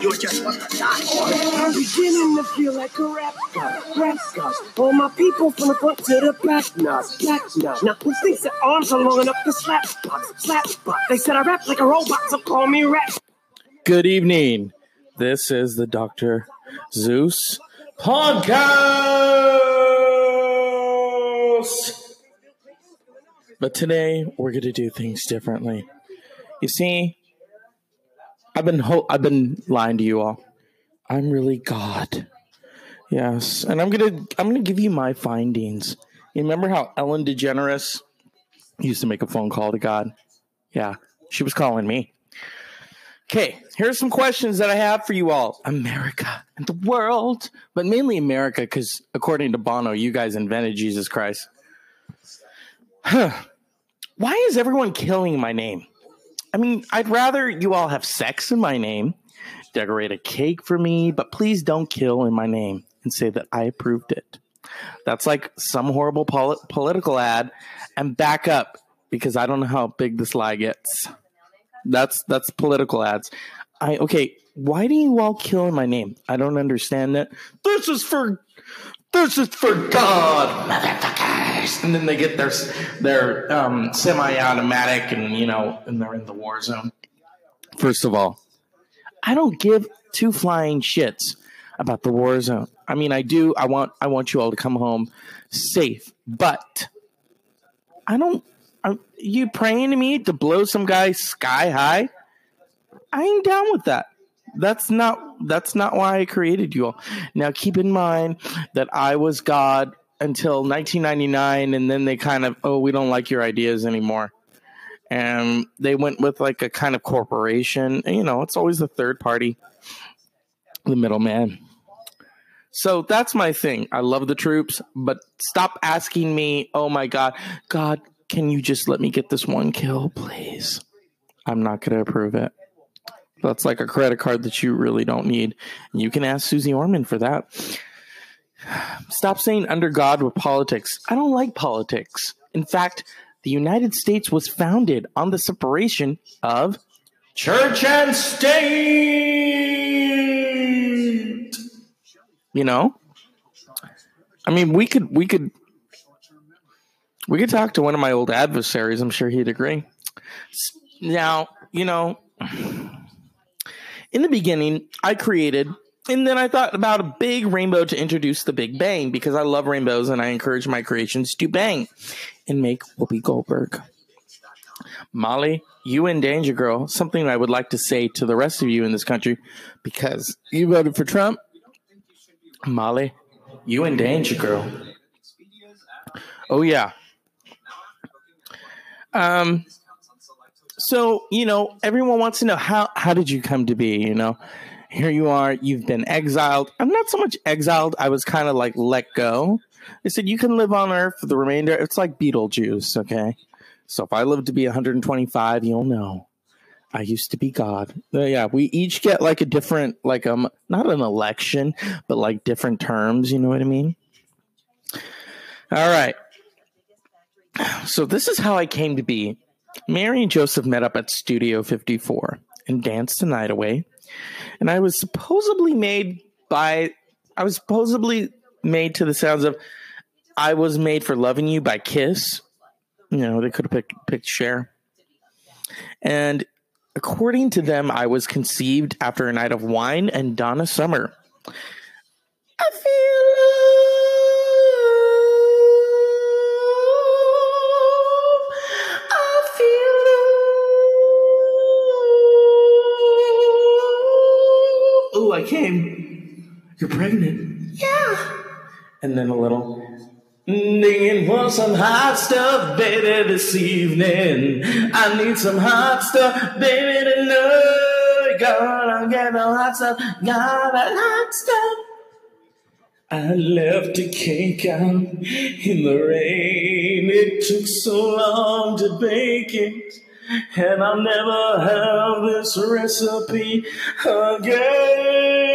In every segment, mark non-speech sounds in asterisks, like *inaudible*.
You're just what the die for. I'm beginning to feel like a rap god, rap god. All my people from the front to the back now, back now. Now who thinks their arms are long enough to slap spot, slap spot? They said I rap like a robot, so call me rap. Good evening. This is the Dr. Zeus podcast. But today we're going to do things differently. You see, I've been ho- I've been lying to you all. I'm really God. Yes, and I'm gonna I'm gonna give you my findings. You remember how Ellen DeGeneres used to make a phone call to God? Yeah, she was calling me. Okay, here's some questions that I have for you all. America and the world, but mainly America, because according to Bono, you guys invented Jesus Christ. Huh. Why is everyone killing my name? I mean, I'd rather you all have sex in my name, decorate a cake for me, but please don't kill in my name and say that I approved it. That's like some horrible poli- political ad and back up because I don't know how big this lie gets. That's that's political ads. I okay, why do you all kill in my name? I don't understand that. This is for this is for God, And then they get their their um, semi-automatic, and you know, and they're in the war zone. First of all, I don't give two flying shits about the war zone. I mean, I do. I want I want you all to come home safe, but I don't. Are you praying to me to blow some guy sky high? I ain't down with that. That's not that's not why I created you all. Now keep in mind that I was God until 1999 and then they kind of oh we don't like your ideas anymore. And they went with like a kind of corporation. And, you know, it's always the third party, the middleman. So that's my thing. I love the troops, but stop asking me, "Oh my god, God, can you just let me get this one kill, please?" I'm not going to approve it. That's like a credit card that you really don't need. You can ask Susie Orman for that. Stop saying under God with politics. I don't like politics. In fact, the United States was founded on the separation of church and state. You know? I mean, we could we could we could talk to one of my old adversaries. I'm sure he'd agree. Now, you know, in the beginning, I created, and then I thought about a big rainbow to introduce the Big Bang because I love rainbows and I encourage my creations to bang and make Whoopi Goldberg. Molly, you in danger, girl. Something I would like to say to the rest of you in this country because you voted for Trump. Molly, you in danger, girl. Oh, yeah. Um, so you know everyone wants to know how how did you come to be you know here you are you've been exiled. I'm not so much exiled i was kind of like let go. They said you can live on earth for the remainder it's like beetlejuice okay? So if i live to be 125 you'll know. I used to be god. Uh, yeah we each get like a different like um not an election but like different terms you know what i mean? All right so this is how i came to be. Mary and Joseph met up at Studio 54 and danced the night away. And I was supposedly made by, I was supposedly made to the sounds of, I was made for loving you by Kiss. You know, they could have picked, picked. And according to them, I was conceived after a night of wine and Donna Summer. I feel. You're pregnant. Yeah. And then a little. Digging for some hot stuff, baby, this evening. I need some hot stuff, baby, tonight. Gonna get the hot stuff, got a hot stuff. I left a cake out in the rain. It took so long to bake it. And I'll never have this recipe. Again.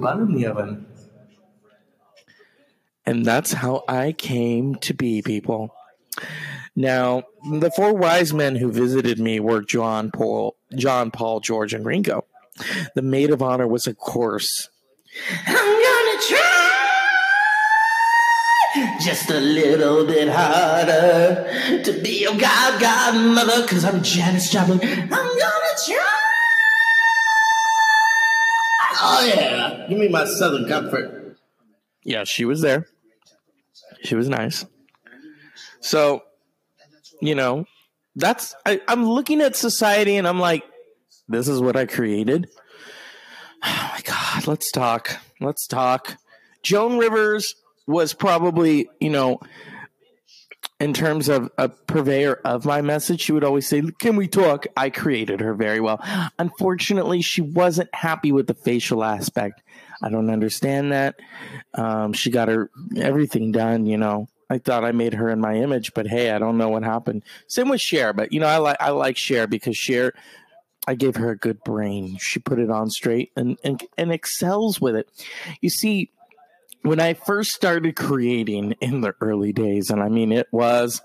Bun in the oven. And that's how I came to be, people. Now, the four wise men who visited me were John Paul, John Paul, George, and Ringo. The maid of honor was, of course, I'm gonna try just a little bit harder to be your god godmother, cause I'm Janis Joplin. I'm gonna try. Oh yeah, give me my Southern comfort. Yeah, she was there. She was nice. So, you know, that's I, I'm looking at society and I'm like, this is what I created. *sighs* Oh my god, let's talk. Let's talk. Joan Rivers was probably, you know, in terms of a purveyor of my message, she would always say, Can we talk? I created her very well. Unfortunately, she wasn't happy with the facial aspect. I don't understand that. Um, she got her everything done, you know. I thought I made her in my image, but hey, I don't know what happened. Same with Cher, but you know, I like I like Cher because Cher I gave her a good brain. She put it on straight and, and and excels with it. You see, when I first started creating in the early days, and I mean it was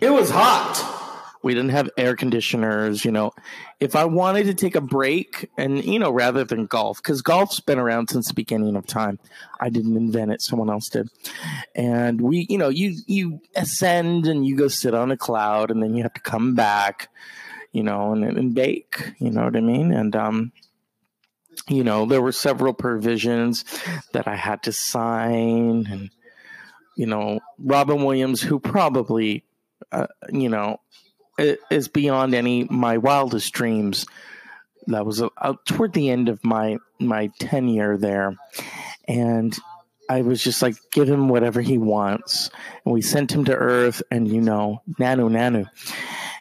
it was hot. We didn't have air conditioners, you know. If I wanted to take a break and you know, rather than golf, because golf's been around since the beginning of time. I didn't invent it, someone else did. And we, you know, you you ascend and you go sit on a cloud and then you have to come back, you know, and, and bake, you know what I mean? And um you know, there were several provisions that I had to sign, and you know, Robin Williams, who probably, uh, you know, is beyond any my wildest dreams. That was uh, toward the end of my my tenure there, and I was just like, give him whatever he wants, and we sent him to Earth, and you know, nanu nanu,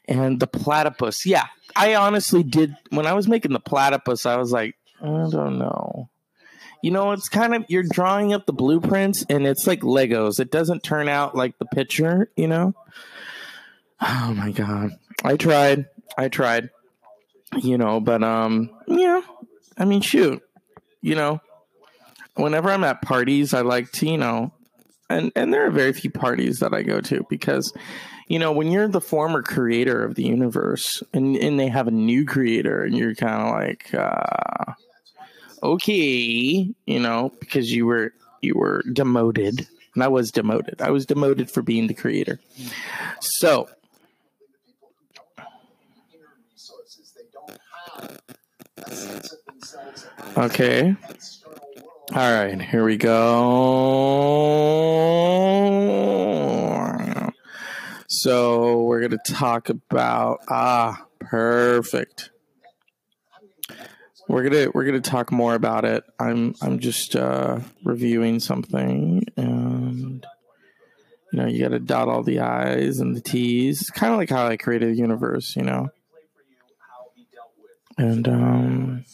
and the platypus. Yeah, I honestly did when I was making the platypus. I was like, I don't know. You know, it's kind of you're drawing up the blueprints and it's like Legos. It doesn't turn out like the picture, you know? Oh my god. I tried. I tried. You know, but um yeah. I mean shoot. You know, whenever I'm at parties, I like to, you know, and and there are very few parties that I go to because you know, when you're the former creator of the universe and and they have a new creator and you're kind of like uh okay, you know, because you were you were demoted. And I was demoted. I was demoted for being the creator. So Okay. All right, here we go. So we're going to talk about ah, perfect we're gonna we're gonna talk more about it. I'm I'm just uh, reviewing something, and you know you got to dot all the i's and the t's. It's kind of like how I created a universe, you know. And um,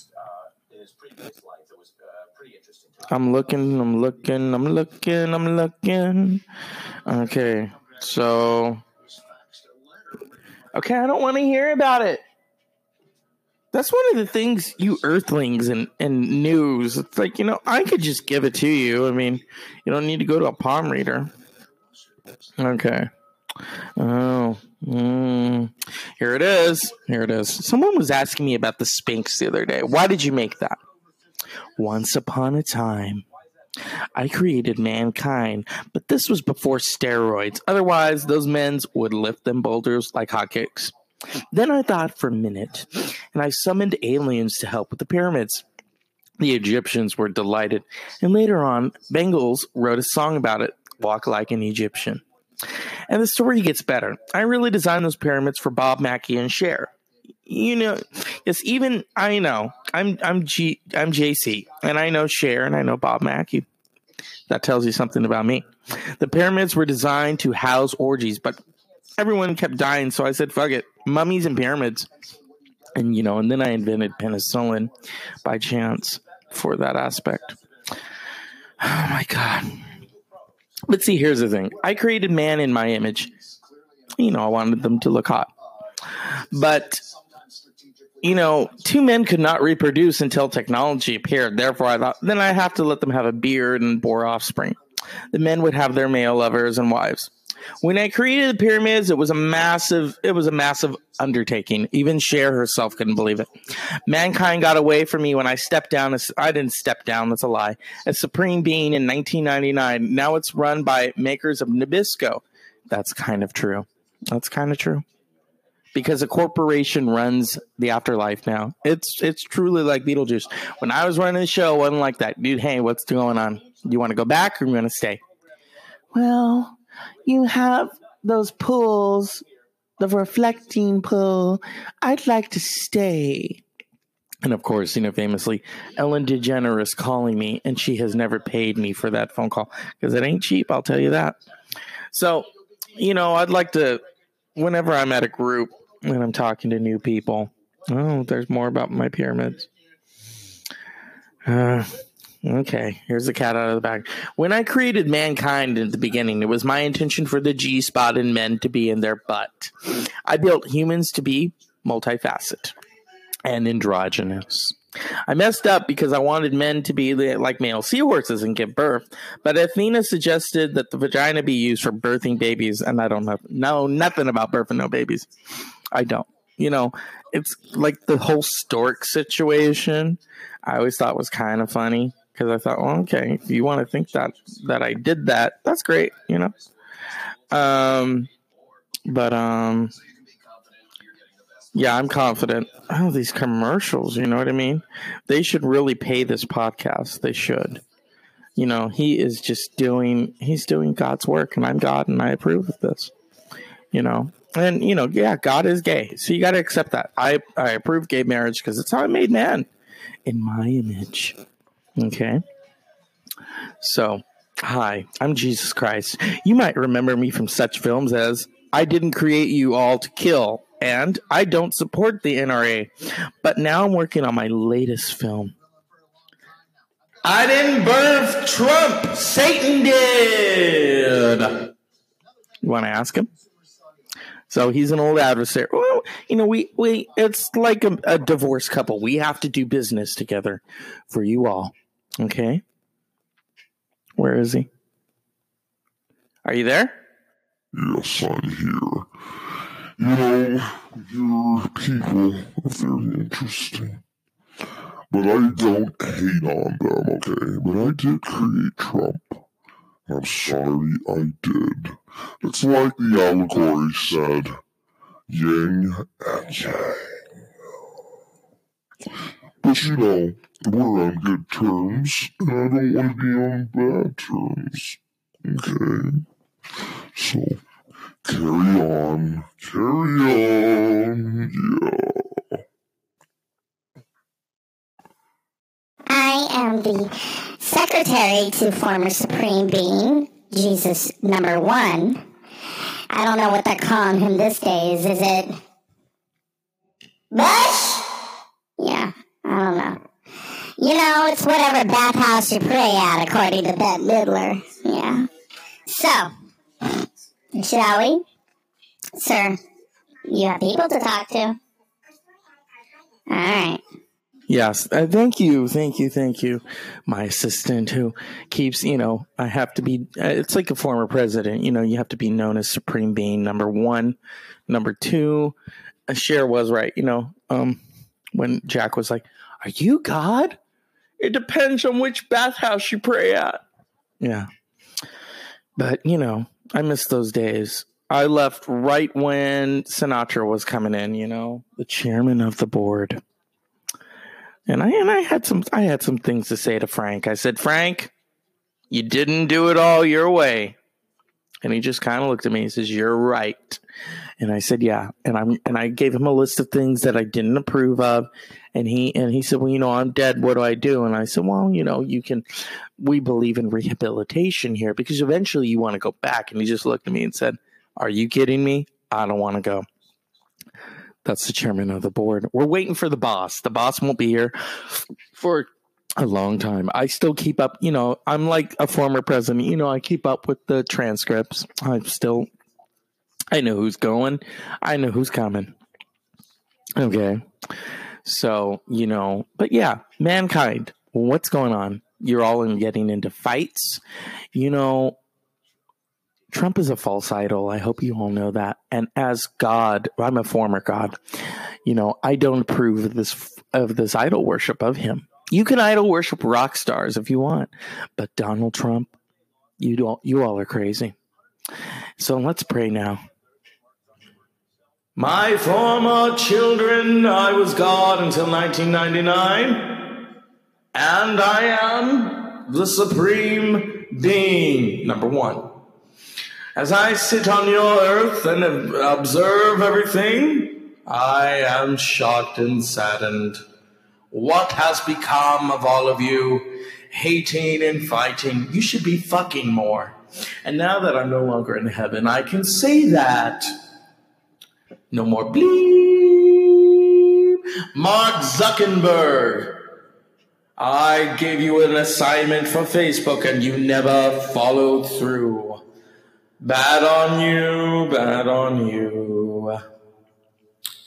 I'm looking, I'm looking, I'm looking, I'm looking. Okay, so okay, I don't want to hear about it. That's one of the things you earthlings and, and news. It's like, you know, I could just give it to you. I mean, you don't need to go to a palm reader. Okay. Oh, mm. here it is. Here it is. Someone was asking me about the Sphinx the other day. Why did you make that? Once upon a time, I created mankind, but this was before steroids. Otherwise, those men's would lift them boulders like hotcakes. Then I thought for a minute, and I summoned aliens to help with the pyramids. The Egyptians were delighted, and later on, Bangles wrote a song about it, Walk Like an Egyptian. And the story gets better. I really designed those pyramids for Bob Mackie and Cher. You know, yes, even I know I'm I'm G I'm JC, and I know Cher, and I know Bob Mackie. That tells you something about me. The pyramids were designed to house orgies, but everyone kept dying, so I said, "Fuck it, mummies and pyramids." And you know, and then I invented penicillin by chance for that aspect. *sighs* Oh my god! But see, here's the thing: I created man in my image. You know, I wanted them to look hot, but you know, two men could not reproduce until technology appeared. Therefore, I thought then I have to let them have a beard and bore offspring. The men would have their male lovers and wives. When I created the pyramids, it was a massive it was a massive undertaking. Even Cher herself couldn't believe it. Mankind got away from me when I stepped down as I didn't step down, that's a lie. As supreme being in 1999. Now it's run by makers of Nabisco. That's kind of true. That's kind of true. Because a corporation runs the afterlife now. It's it's truly like Beetlejuice. When I was running the show, it wasn't like that. Dude, hey, what's going on? You want to go back or you want to stay? Well, you have those pools, the reflecting pool. I'd like to stay. And of course, you know, famously, Ellen DeGeneres calling me, and she has never paid me for that phone call because it ain't cheap, I'll tell you that. So, you know, I'd like to, whenever I'm at a group and I'm talking to new people, oh, there's more about my pyramids. Uh, Okay, here's the cat out of the bag. When I created mankind in the beginning, it was my intention for the G spot in men to be in their butt. I built humans to be multifaceted and androgynous. I messed up because I wanted men to be like male seahorses and give birth, but Athena suggested that the vagina be used for birthing babies, and I don't know, know nothing about birthing no babies. I don't. You know, it's like the whole stork situation. I always thought was kind of funny because I thought, well, okay, if you want to think that that I did that, that's great, you know. Um, but um, yeah, I'm confident. Oh, these commercials, you know what I mean? They should really pay this podcast. They should. You know, he is just doing he's doing God's work, and I'm God, and I approve of this. You know, and you know, yeah, God is gay, so you got to accept that. I I approve gay marriage because it's how I made man in my image. Okay. So, hi, I'm Jesus Christ. You might remember me from such films as I Didn't Create You All to Kill and I Don't Support the NRA. But now I'm working on my latest film. I didn't birth Trump, Satan did. You want to ask him? So he's an old adversary. Well, you know, we we it's like a, a divorced couple. We have to do business together for you all. Okay. Where is he? Are you there? Yes, I'm here. You know, your people are very interesting. But I don't hate on them, okay? But I did create Trump. I'm sorry I did. It's like the allegory said yin and yang. But you know, we're on good terms, and I don't want to be on bad terms. Okay? So, carry on, carry on, yeah. I am the secretary to former Supreme Being, Jesus number one. I don't know what they're calling him these days. Is it Bush? Yeah, I don't know. You know, it's whatever bathhouse you pray at, according to Bette Midler. Yeah. So, shall we? Sir, you have people to talk to. All right. Yes. Uh, thank you. Thank you. Thank you. My assistant who keeps, you know, I have to be, uh, it's like a former president, you know, you have to be known as supreme being number one. Number two, uh, Cher was right, you know, um, when Jack was like, Are you God? It depends on which bathhouse you pray at. Yeah. But, you know, I miss those days. I left right when Sinatra was coming in, you know, the chairman of the board. And I and I had some I had some things to say to Frank. I said, "Frank, you didn't do it all your way." And he just kind of looked at me and says, "You're right." And I said, "Yeah." And I'm and I gave him a list of things that I didn't approve of. And he and he said, "Well, you know, I'm dead. What do I do?" And I said, "Well, you know, you can. We believe in rehabilitation here because eventually you want to go back." And he just looked at me and said, "Are you kidding me? I don't want to go." That's the chairman of the board. We're waiting for the boss. The boss won't be here for a long time. I still keep up, you know, I'm like a former president. You know, I keep up with the transcripts. I'm still, I know who's going, I know who's coming. Okay. So, you know, but yeah, mankind, what's going on? You're all in getting into fights. You know, Trump is a false idol. I hope you all know that. And as God, I'm a former God. You know, I don't approve of this of this idol worship of him. You can idol worship rock stars if you want, but Donald Trump, you don't. You all are crazy. So let's pray now. My former children, I was God until 1999, and I am the supreme being. Number one. As I sit on your earth and observe everything, I am shocked and saddened. What has become of all of you hating and fighting? You should be fucking more. And now that I'm no longer in heaven, I can say that. No more bleep. Mark Zuckerberg. I gave you an assignment for Facebook and you never followed through. Bad on you, bad on you.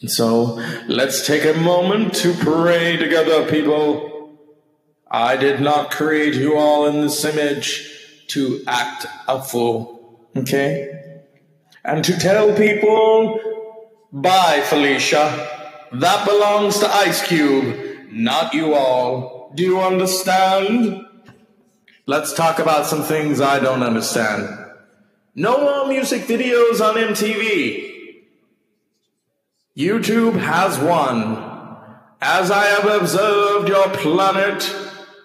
So let's take a moment to pray together, people. I did not create you all in this image to act a fool, okay? And to tell people, bye, Felicia. That belongs to Ice Cube, not you all. Do you understand? Let's talk about some things I don't understand. No more music videos on MTV. YouTube has won. As I have observed your planet,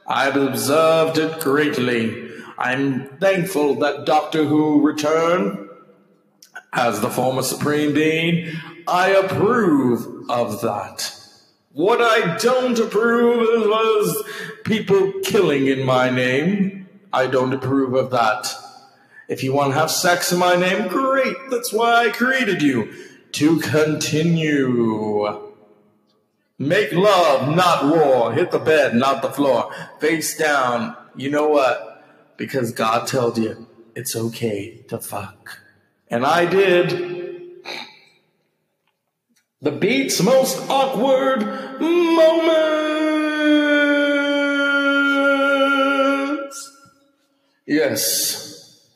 I have observed it greatly. I'm thankful that Doctor Who returned. As the former Supreme Being, I approve of that. What I don't approve of was people killing in my name. I don't approve of that. If you want to have sex in my name, great. That's why I created you. To continue. Make love, not war. Hit the bed, not the floor. Face down. You know what? Because God told you it's okay to fuck. And I did. The beat's most awkward moments. Yes.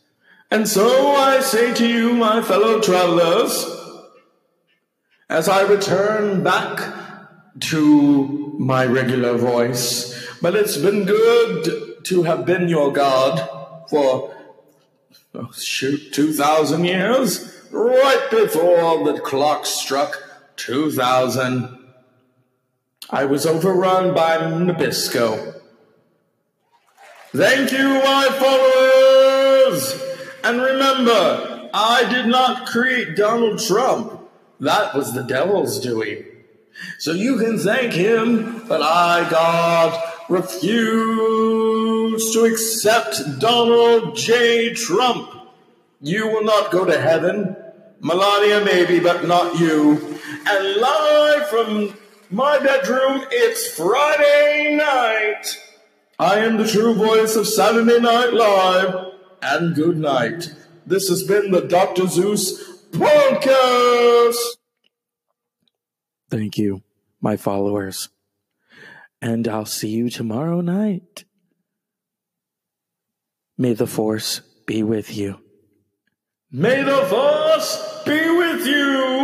And so I say to you, my fellow travelers, as I return back to my regular voice, but it's been good to have been your God for, oh, shoot, 2,000 years, right before the clock struck 2,000. I was overrun by Nabisco. Thank you, my followers! And remember, I did not create Donald Trump. That was the devil's doing. So you can thank him, but I, God, refuse to accept Donald J. Trump. You will not go to heaven. Melania, maybe, but not you. And live from my bedroom, it's Friday night. I am the true voice of Saturday Night Live and good night. This has been the Dr. Zeus podcast. Thank you, my followers. And I'll see you tomorrow night. May the force be with you. May the force be with you.